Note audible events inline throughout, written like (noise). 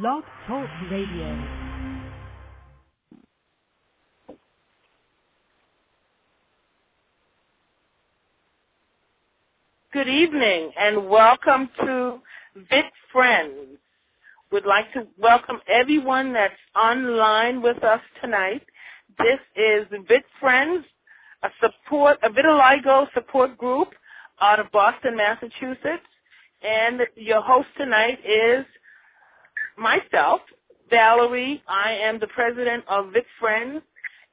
Blog Talk Radio. Good evening and welcome to Vit Friends. We'd like to welcome everyone that's online with us tonight. This is Vit Friends, a support, a vitiligo support group out of Boston, Massachusetts. And your host tonight is myself, Valerie. I am the president of Vit Friends.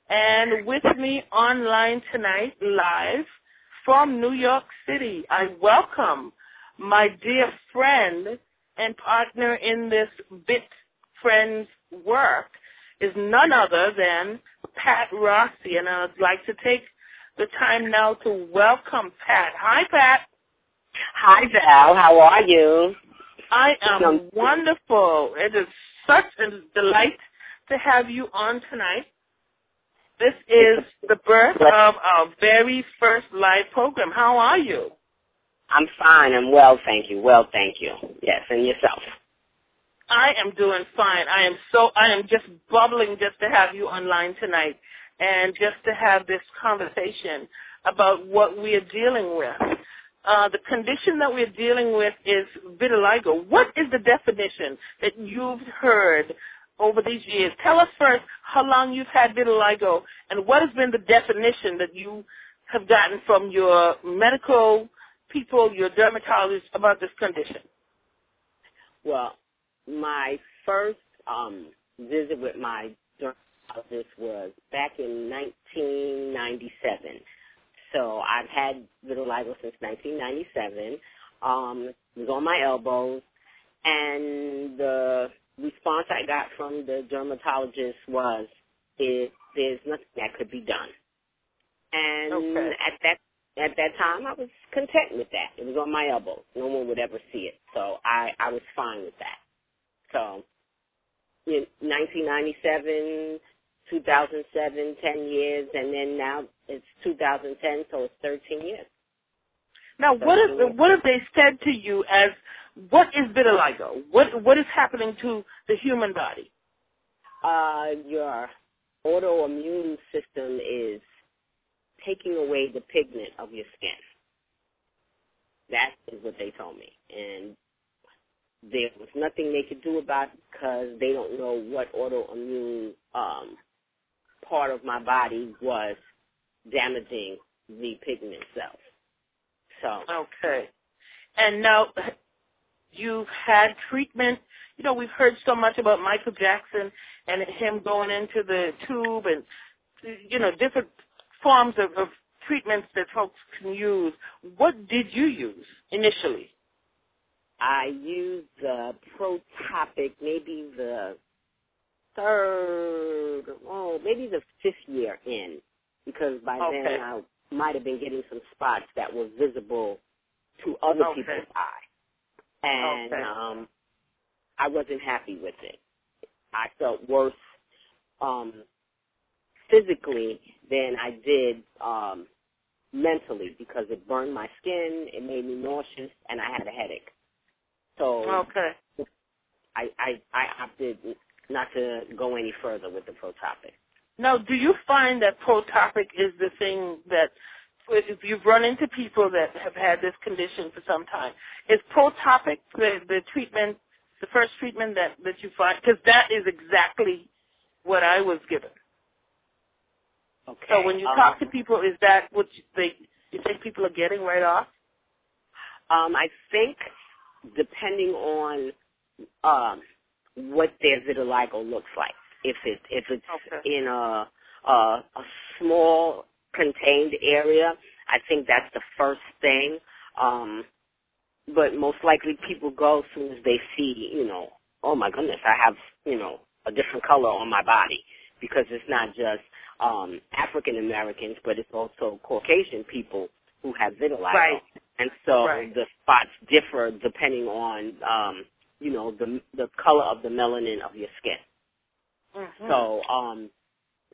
And with me online tonight, live from New York City, I welcome my dear friend and partner in this Vit Friends work is none other than Pat Rossi. And I'd like to take the time now to welcome Pat. Hi, Pat. Hi, Val. How are you? I am wonderful. It is such a delight to have you on tonight. This is the birth of our very first live program. How are you? I'm fine. I'm well, thank you. Well, thank you. Yes, and yourself? I am doing fine. I am so I am just bubbling just to have you online tonight and just to have this conversation about what we are dealing with. Uh, the condition that we're dealing with is vitiligo. What is the definition that you've heard over these years? Tell us first how long you've had vitiligo and what has been the definition that you have gotten from your medical people, your dermatologists about this condition. Well, my first um, visit with my dermatologist was back in 1997. So I've had vitiligo since 1997. Um, it was on my elbows, and the response I got from the dermatologist was, "Is there's nothing that could be done." And Okay. at that at that time, I was content with that. It was on my elbows. No one would ever see it, so I I was fine with that. So, in 1997, 2007, 10 years, and then now it's 2010, so it's 13 years. Now, what what have they said to you as what is vitiligo? What what is happening to the human body? Uh, your autoimmune system is taking away the pigment of your skin. That is what they told me, and there was nothing they could do about it because they don't know what autoimmune um, part of my body was damaging the pigment cells. So Okay. And now you've had treatment. You know, we've heard so much about Michael Jackson and him going into the tube and you know different forms of, of treatments that folks can use. What did you use initially? I used the Protopic maybe the third, oh, maybe the fifth year in, because by Okay. then I might have been getting some spots that were visible to other Okay. people's eye, and Okay. um, I wasn't happy with it. I felt worse um, physically than I did um, mentally because it burned my skin, it made me nauseous, and I had a headache. So Okay. I, I, I opted not to go any further with the Protopic. Now, do you find that protopic is the thing that, if you've run into people that have had this condition for some time, is protopic the, the treatment, the first treatment that, that you find? Because that is exactly what I was given. Okay. So when you um, talk to people, is that what you, they, you think people are getting right off? um, I think depending on um, what their vitiligo looks like, if it if it's Okay. in a, a a small contained area, I think that's the first thing. Um, but most likely people go as soon as they see, you know, oh my goodness, I have, you know, a different color on my body because it's not just um African Americans, but it's also Caucasian people who have vitiligo. Right. And so Right. the spots differ depending on um you know the the color of the melanin of your skin. Mhm. So, um,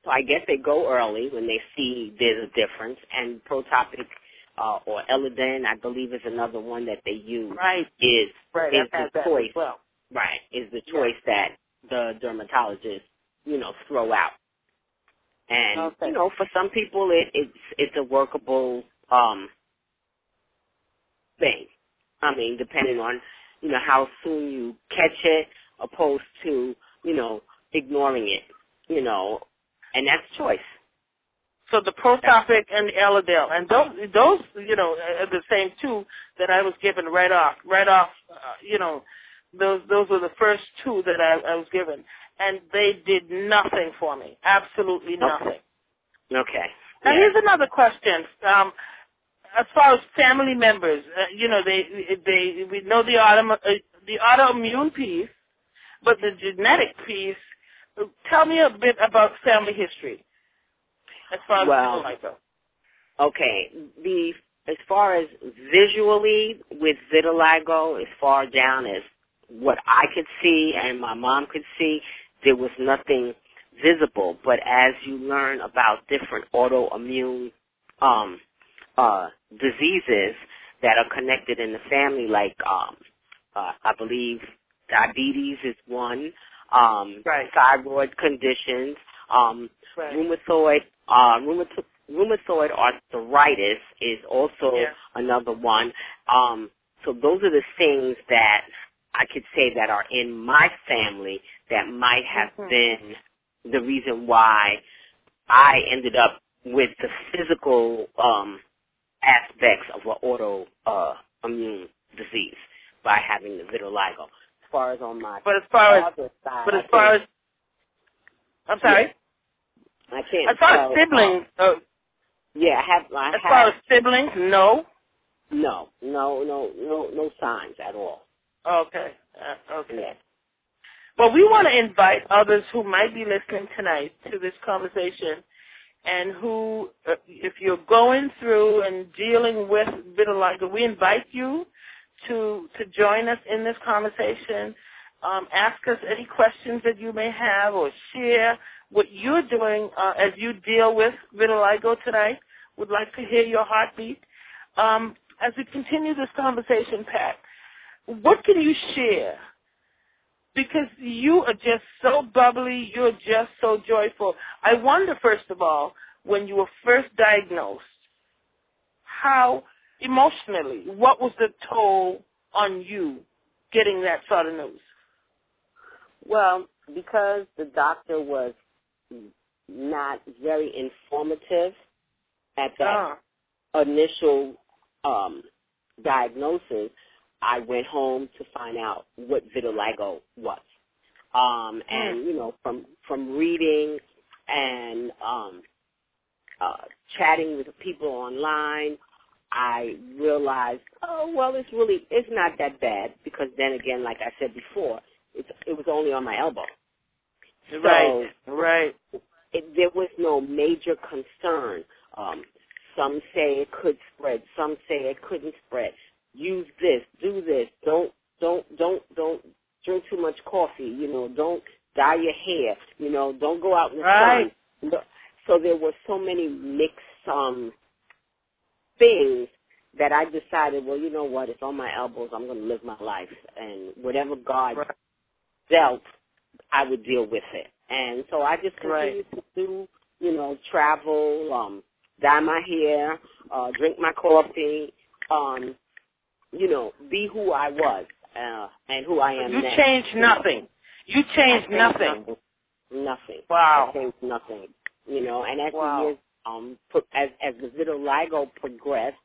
so I guess they go early when they see there's a difference. And Protopic uh, or Elidel, I believe, is another one that they use. right, Is right, is I've the choice. well. right, is the choice that the dermatologist, you know, throw out. And Okay. you know, for some people, it, it's it's a workable um thing. I mean, depending on you know how soon you catch it, opposed to you know ignoring it. You know, and that's choice. So the Protopic and the Elidel, and those, those, you know, are the same two that I was given right off, right off, uh, you know, those, those were the first two that I, I was given, and they did nothing for me, absolutely nothing. Okay. Now Yeah. here's another question. Um, as far as family members, uh, you know, they, they, we know the auto, uh, the autoimmune piece, but the genetic piece. Tell me a bit about family history, as far as Well, vitiligo. Okay, the as far as visually with vitiligo, as far down as what I could see and my mom could see, there was nothing visible. But as you learn about different autoimmune um, uh, diseases that are connected in the family, like um, uh, I believe diabetes is one, um, Right. thyroid conditions, um, Right. rheumatoid uh, rheumatoid rheumatoid arthritis is also Yeah. another one. Um, so those are the things that I could say that are in my family that might have Mhm. been the reason why I ended up with the physical um, aspects of an autoimmune uh, disease by having the vitiligo. As far as on my But as far as side, but I far as I'm sorry, I can't as far tell, as siblings, uh, yeah, I have. I as have. far as siblings, no. No, no, no, no, no signs at all. Okay, uh, okay. Yeah. Well, we want to invite others who might be listening tonight to this conversation, and who, uh, if you're going through and dealing with vitiligo, we invite you to to join us in this conversation. Um, ask us any questions that you may have, or share what you're doing uh, as you deal with vitiligo tonight. Would like to hear your heartbeat. Um, as we continue this conversation, Pat, what can you share? Because you are just so bubbly, you're just so joyful. I wonder, first of all, when you were first diagnosed, how emotionally, what was the toll on you getting that sort of news? Well, because the doctor was not very informative at that Ah, initial um, diagnosis, I went home to find out what vitiligo was. Um, and you know, from from reading and um, uh, chatting with people online, I realized, oh well, it's really it's not that bad because then again, like I said before, it's, it was only on my elbow. right, right. it, there was no major concern. Um, some say it could spread. Some say it couldn't spread. Use this. Do this. Don't don't don't don't drink too much coffee. You know, don't dye your hair. You know, don't go out in the Right. sun. So there were so many mixed um things that I decided, well, you know what? It's on my elbows. I'm going to live my life, and whatever God Right. dealt, I would deal with it. And so I just Right. continued to do, you know, travel, um, dye my hair, uh, drink my coffee, um, you know, be who I was uh, and who I am You now. changed nothing. You I changed nothing. Nothing. Nothing. Wow. I changed nothing. You know, and as Wow. the years um as as the vitiligo progressed,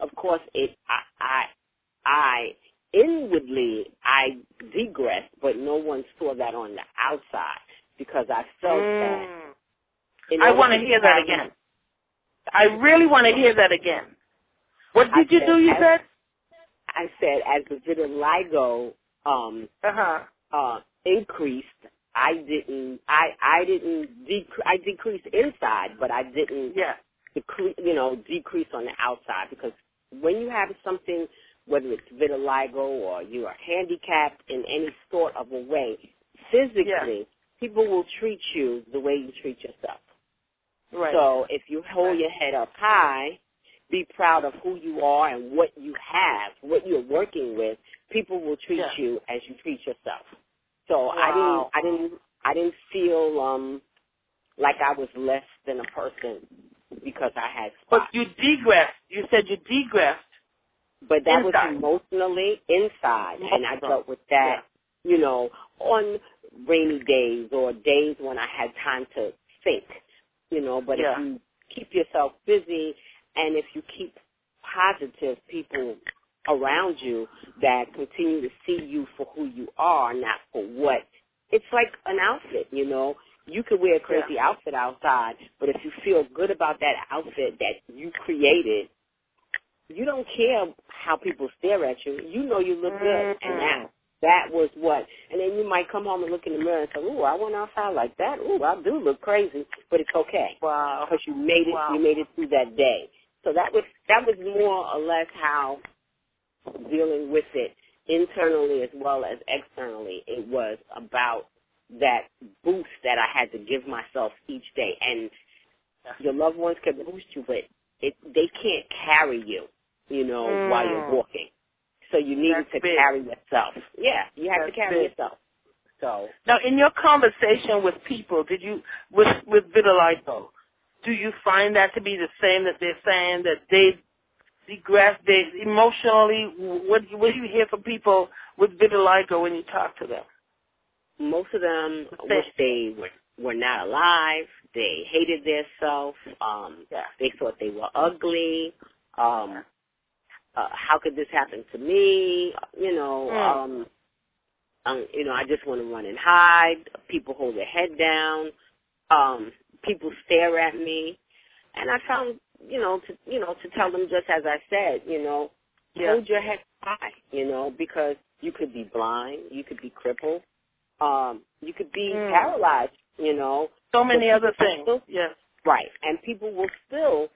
of course it I I, I inwardly I degressed, but no one saw that on the outside because I felt that. Mm. in I want to hear that again. I really want to hear that again. What I did you said, do? You as- said? I said as the vitiligo um Uh huh. uh increased, I didn't I I didn't dec- I decreased inside, but I didn't Yeah. decrease, you know, decrease on the outside because when you have something, whether it's vitiligo or you are handicapped in any sort of a way, physically, people will treat you the way you treat yourself. Right. So if you hold your head up high, be proud of who you are and what you have, what you're working with, people will treat Yeah. you as you treat yourself. So Wow. I didn't I didn't I didn't feel um like I was less than a person because I had spots. But you degressed. You said you degressed. But that was emotionally inside and I dealt with that, you know, on rainy days or days when I had time to think. You know, but Yeah. if you keep yourself busy and if you keep positive people around you that continue to see you for who you are, not for what. It's like an outfit, you know. You could wear a crazy outfit outside, but if you feel good about that outfit that you created, you don't care how people stare at you. You know you look good, and mm-hmm. that that was what. And then you might come home and look in the mirror and say, "Ooh, I went outside like that. Ooh, I do look crazy," but it's okay Wow. because you made it. Wow. You made it through that day. So that was that was more or less how dealing with it internally as well as externally. It was about that boost that I had to give myself each day. And your loved ones can boost you, but it they can't carry you, you know, Mm. while you're walking. So you needed That's to big. carry yourself. Yeah, you have That's to carry big. yourself. So Now, in your conversation with people, did you with with vitiligo, do you find that to be the same that they're saying that they degress, they emotionally? What what do you hear from people with vitiligo when you talk to them? most of them wish they were were not alive. They hated their self. Um, Yeah. they thought they were ugly. Um, uh, how could this happen to me? You know, Mm. um, um, you know, I just want to run and hide. People hold their head down. Um, people stare at me, and I found, you know, to you know, to tell them just as I said, you know, Yeah. hold your head high, you know, because you could be blind, you could be crippled, um, you could be Mm. paralyzed, you know, So many other things. still- Yes. right, and people will still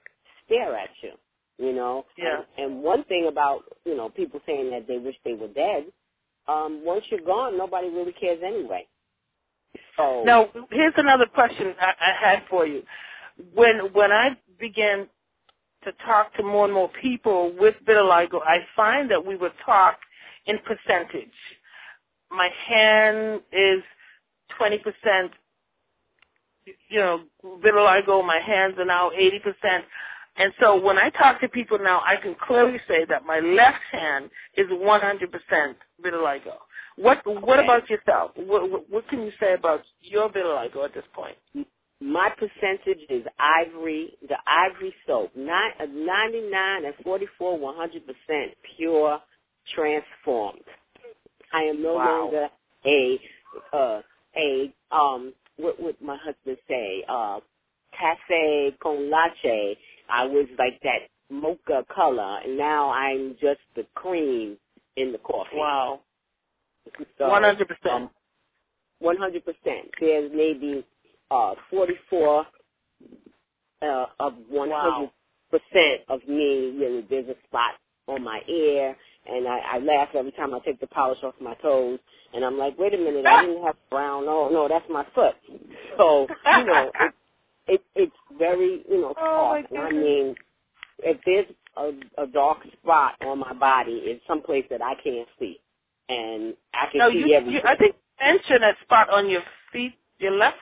stare at you, you know. Yeah. And, and one thing about you know people saying that they wish they were dead, um, once you're gone, nobody really cares anyway. So Now, here's another question I, I had for you. When when I began to talk to more and more people with vitiligo, I find that we would talk in percentage. My hand is 20%, you know, vitiligo. My hands are now 80%. And so when I talk to people now, I can clearly say that my left hand is 100% vitiligo. What what Okay. about yourself? What, what, what can you say about your vitiligo at this point? my percentage is ivory, the ivory soap, not a 99 and 44, 100% pure, transformed. I am no Wow. longer a uh, a um what would my husband say uh cafe con leche. I was like that mocha color, and now I'm just the cream in the coffee. Wow, 100%. um, 100%. There's maybe uh, 44 uh, of 100% of me. You know, there's a spot on my ear, and I, I laugh every time I take the polish off my toes. And I'm like, wait a minute, I didn't have brown. Oh no, that's my foot. (laughs) So you know, it, (laughs) it it's very you know Oh, I mean, if there's a, a dark spot on my body, it's someplace that I can't see, and I can no, see you, everything. you, I think you mentioned a spot on your feet, your left,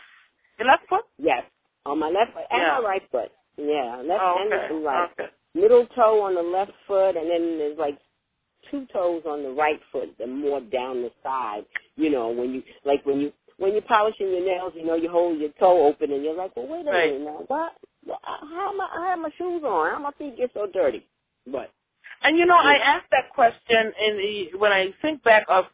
your left foot. Yes, on my left foot and Yeah. my right foot. Yeah, left Oh, and okay. and right. Okay. Middle toe on the left foot, and then there's like two toes on the right foot, and more down the side. You know, when you like when you when you're polishing your nails, you know, you hold your toe open, and you're like, well, wait a Right. minute now, what? Well, how am I? I have my shoes on. How my feet get so dirty? But And you know, I asked that question in the, when I think back of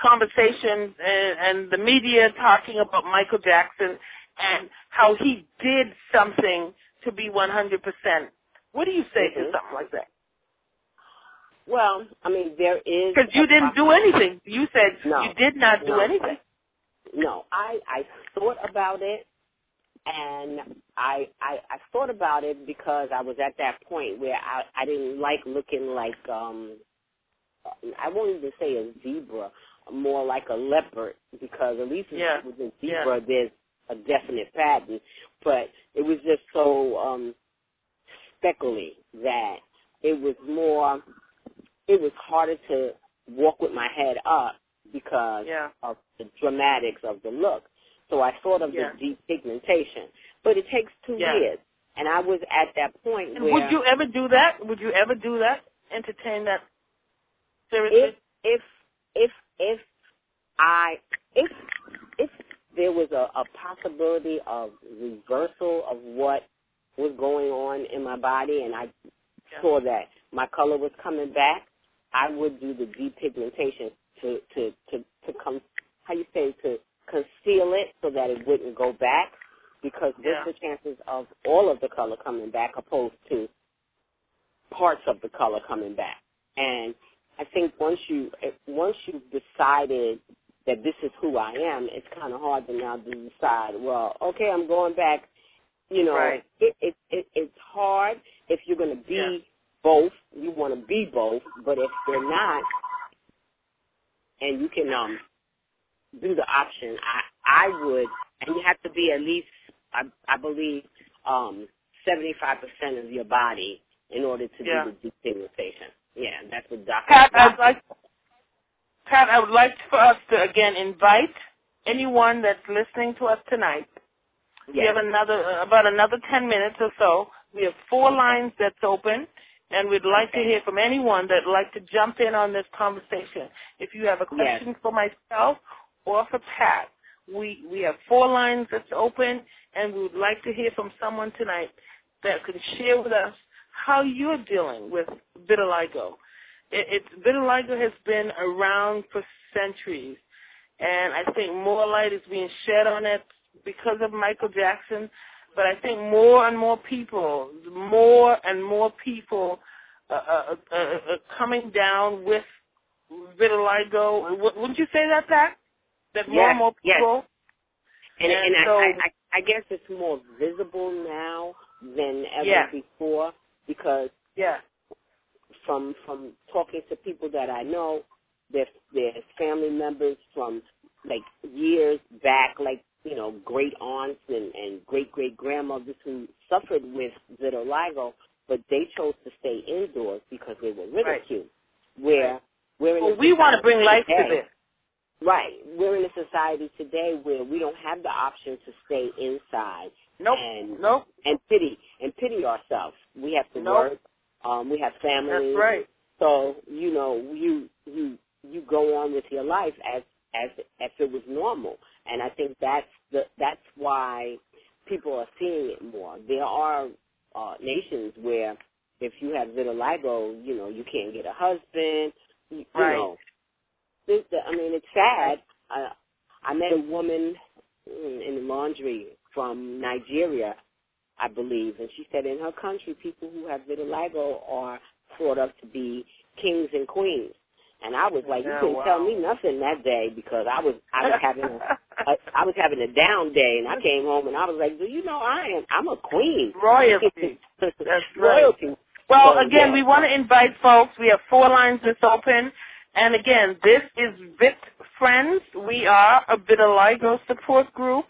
conversations and, and the media talking about Michael Jackson and how he did something to be 100%. What do you say to Mhm. something like that? well, I mean, there is Because you didn't do anything. You said No. you did not do No. anything. no, I I thought about it, and I I I thought about it because I was at that point where I I didn't like looking like um I won't even say a zebra, more like a leopard because at least Yeah. with a zebra there's a definite pattern, but it was just so um speckly that it was more, it was harder to walk with my head up because Yeah. of the dramatics of the look. So I thought of Yeah. the depigmentation. But it takes two Yeah. years. And I was at that point. point And where would you ever do that? Would you ever do that? Entertain that seriously? if if if if I if if there was a, a possibility of reversal of what was going on in my body and I Yeah. saw that my color was coming back, I would do the depigmentation to to to to come how you say to conceal it so that it wouldn't go back because Yeah. what's the chances of all of the color coming back opposed to parts of the color coming back and I think once you once you've decided that this is who I am, it's kind of hard to now decide. Well, okay, I'm going back. You know, Right. it, it it it's hard if you're going to be Yeah. both. You want to be both, but if they're not, and you can um do the option, I I would, and you have to be at least I I believe um seventy five percent of your body in order to Yeah. do the depigmentation. Yeah, that's what Dr. Pat, I'd like Pat, I would like for us to again invite anyone that's listening to us tonight. We have another uh, about another ten minutes or so. We have four lines that's open, and we'd like to hear from anyone that'd like to jump in on this conversation. If you have a Yes. question for myself or for Pat, we we have four lines that's open, and we would like to hear from someone tonight that can share with us how you're dealing with vitiligo. It, it's vitiligo has been around for centuries, and I think more light is being shed on it because of Michael Jackson. But I think more and more people, more and more people, uh, uh, uh, uh, coming down with vitiligo. W- Wouldn't you say that, Pat? That more Yes, and more yes. people. And, And and so- I, I, I guess it's more visible now than ever Yeah. before because Yeah. from from talking to people that I know, their their family members from like years back, like you know, great aunts and, and great great grandmothers who suffered with vitiligo, but they chose to stay indoors because they were ridiculed. Where Right. we're Well, we want to bring life to this. Right. We're in a society today where we don't have the option to stay inside Nope. and Nope. and pity and pity ourselves. We have to Nope. work. Um, we have families. That's right. So you know, you you you go on with your life as as as it was normal, and I think that's the that's why people are seeing it more. There are uh, nations where if you have vitiligo, you know, you can't get a husband. You, you Right. know, this, I mean, it's sad. I, I met a woman in laundry from Nigeria, I believe, and she said in her country, people who have vitiligo are thought of to be kings and queens. And I was like, you couldn't wow. tell me nothing that day because I was I was having a, a (laughs) I was having a down day, and I came home and I was like, do you know I am I'm a queen. royalty. (laughs) That's right. Royalty. Well, So, again, yeah. we want to invite folks. We have four lines that's open. And again, this is Vit Friends. We are a vitiligo support group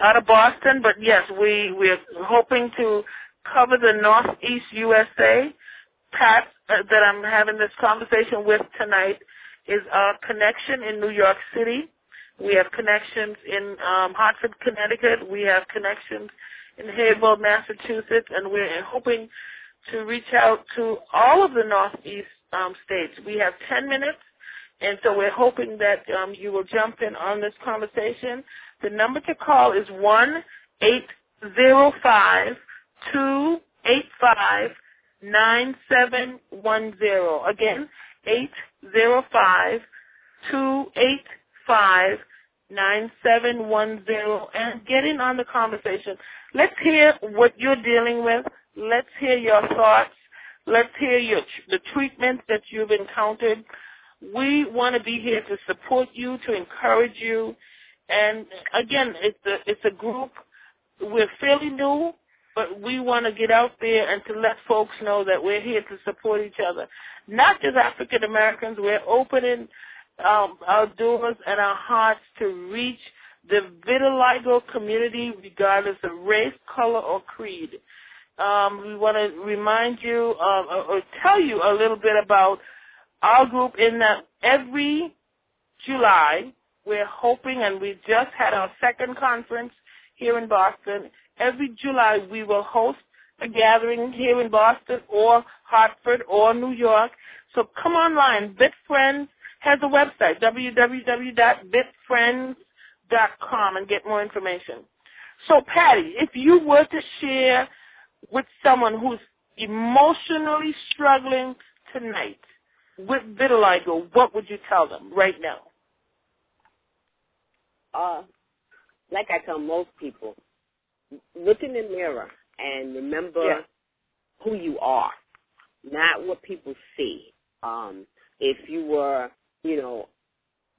out of Boston. But yes, we, we're hoping to cover the Northeast USA. Pat, uh, that I'm having this conversation with tonight, is our connection in New York City. We have connections in um, Hartford, Connecticut. We have connections in Haverhill, Massachusetts, and we're hoping to reach out to all of the Northeast um, states. We have 10 minutes, and so we're hoping that um, you will jump in on this conversation. The number to call is one eight zero five two eight five nine seven one zero. Again, eight zero five two eight five nine seven one zero, and get in on the conversation. Let's hear what you're dealing with. Let's hear your thoughts. Let's hear your the treatment that you've encountered. We want to be here to support you, to encourage you, and again, it's a it's a group. We're fairly new, but we want to get out there and to let folks know that we're here to support each other. Not just African Americans. We're opening um, our doors and our hearts to reach the vitiligo community, regardless of race, color, or creed. Um, we want to remind you uh, or tell you a little bit about our group in that every July we're hoping, and we just had our second conference here in Boston. Every July we will host a gathering here in Boston or Hartford or New York. So come online. VitFriends has a website, www.vitfriends.com, and get more information. So, Patty, if you were to share with someone who's emotionally struggling tonight with vitiligo, what would you tell them right now? Uh, like I tell most people, look in the mirror and remember yeah. who you are, not what people see. Um, if you were, you know,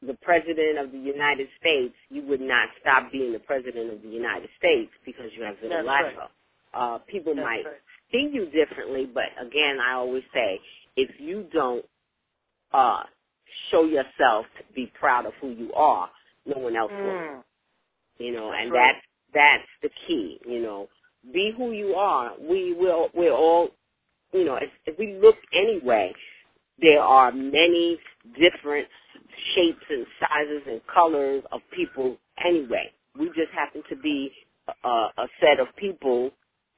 the president of the United States, you would not stop being the president of the United States because you have vitiligo. Right. Uh, people That's might right. see you differently, but again, I always say, if you don't uh, show yourself to be proud of who you are, no one else will. Mm. You know, That's and right. that's that's the key. You know, be who you are. We will. We're all. You know, if, if we look anyway, there are many different shapes and sizes and colors of people anyway. We just happen to be a, a set of people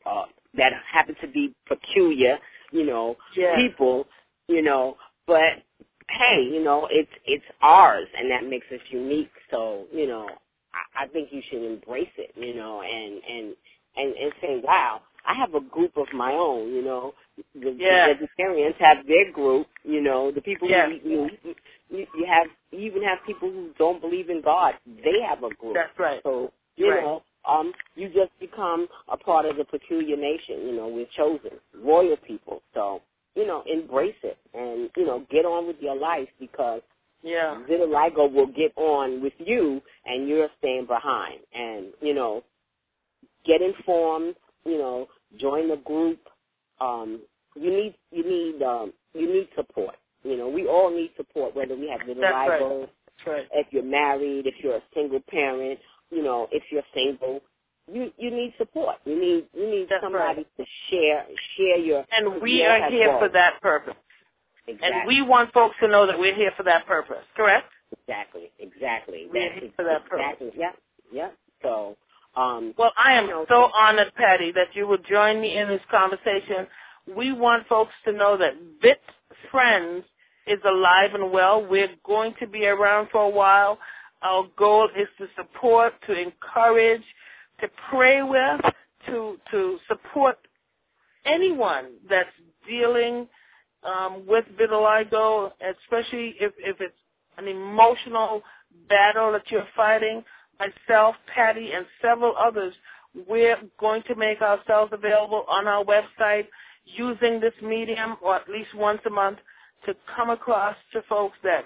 uh, that happen to be peculiar, you know, Yeah. people, you know, but hey, you know, it's it's ours and that makes us unique. So, you know, I, I think you should embrace it, you know, and and and and say, wow, I have a group of my own, you know. The, Yeah. the vegetarians have their group, you know. The people Yeah. who eat meat, you, you have you even have people who don't believe in God. They have a group. That's right. So you Right. know, um, you just become a part of the peculiar nation. You know, we're chosen, royal people. So you know, embrace it and you know, get on with your life because Yeah. vitiligo will get on with you, and you're staying behind. And you know, get informed. You know, join the group. Um, you need you need um, you need support. You know, we all need support, whether we have That's right. That's right. if you're married, if you're a single parent, you know, if you're single, you you need support. You need you need That's somebody to share share your And we your are here for that purpose. Exactly. And we want folks to know that we're here for that purpose. Correct? exactly exactly. We're That's here for that purpose. exactly. Yeah yeah. So um Well, I am You know, so honored, Patty, that you would join me in this conversation. We want folks to know that Vit Friends is alive and well. We're going to be around for a while. Our goal is to support, to encourage, to pray with, to to support anyone that's dealing um, with vitiligo, especially if, if it's an emotional battle that you're fighting. Myself, Patty, and several others, we're going to make ourselves available on our website using this medium, or at least once a month, to come across to folks that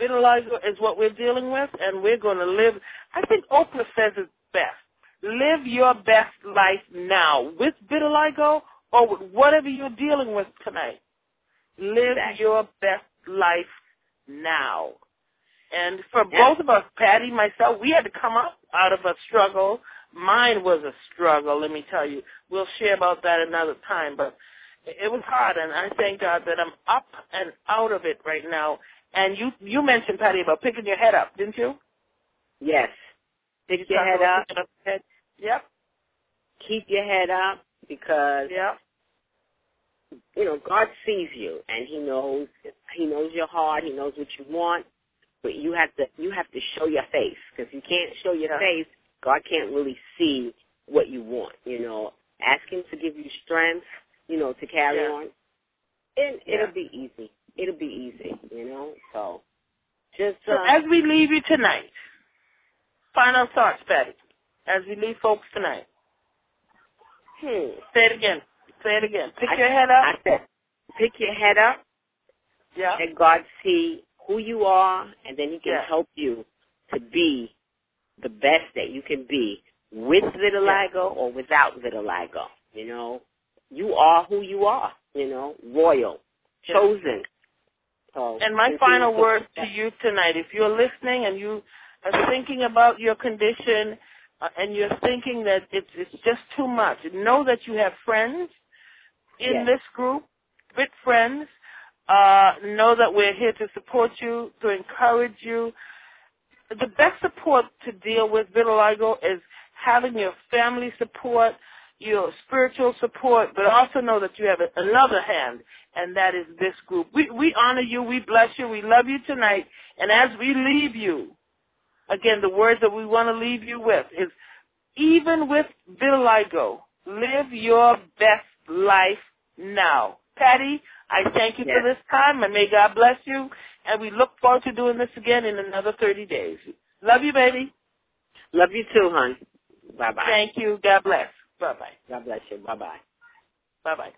vitiligo is what we're dealing with, and we're going to live. I think Oprah says it best. Live your best life now with vitiligo or with whatever you're dealing with tonight. Live Exactly. your best life now. And for Yeah. both of us, Patty, myself, we had to come up out of a struggle. Mine was a struggle, let me tell you. We'll share about that another time, but it was hard, and I thank God that I'm up and out of it right now. And you you mentioned, Patty, about picking your head up, didn't you? yes. Pick You your head up. up head. Yep, Keep your head up because yep. you know God sees you and He knows He knows your heart. He knows what you want. But you have to you have to show your face because you can't show your Yeah. face. God can't really see what you want. You know, ask Him to give you strength. You know, to carry Yeah. on, and Yeah. it'll be easy. It'll be easy. You know, so just So uh, as we leave you tonight, final thoughts, Patty, as we leave folks tonight. hmm. Say it again. Say it again. Pick I- your head up. I said, pick your head up. yeah. Let God see who you are, and then He can Yeah. help you to be the best that you can be with vitiligo or without vitiligo. You know, you are who you are. You know, royal, chosen. So, And my final word to you tonight, if you're listening and you are thinking about your condition, uh, and you're thinking that it's it's just too much, know that you have friends in Yes. this group, good friends. Uh, know that we're here to support you, to encourage you. The best support to deal with vitiligo is having your family support, your spiritual support, but also know that you have another hand, and that is this group. We, we honor you, we bless you, we love you tonight, and as we leave you, again, the words that we want to leave you with is, even with vitiligo, live your best life now. Patty, I thank you Yes. for this time, and may God bless you, and we look forward to doing this again in another 30 days. Love you, baby. Love you too, hon. Bye bye. Thank you. God bless. Bye-bye. God bless you. Bye bye. Bye-bye.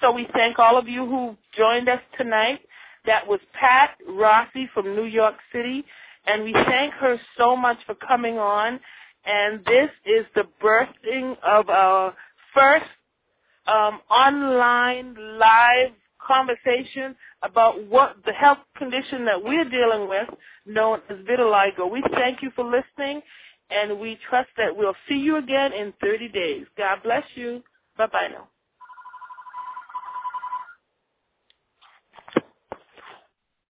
So we thank all of you who joined us tonight. That was Pat Rossi from New York City, and we thank her so much for coming on. And this is the birthing of our first um, online live conversation about what the health condition that we're dealing with, known as vitiligo. We thank you for listening, and we trust that we'll see you again in 30 days. God bless you. Bye-bye now.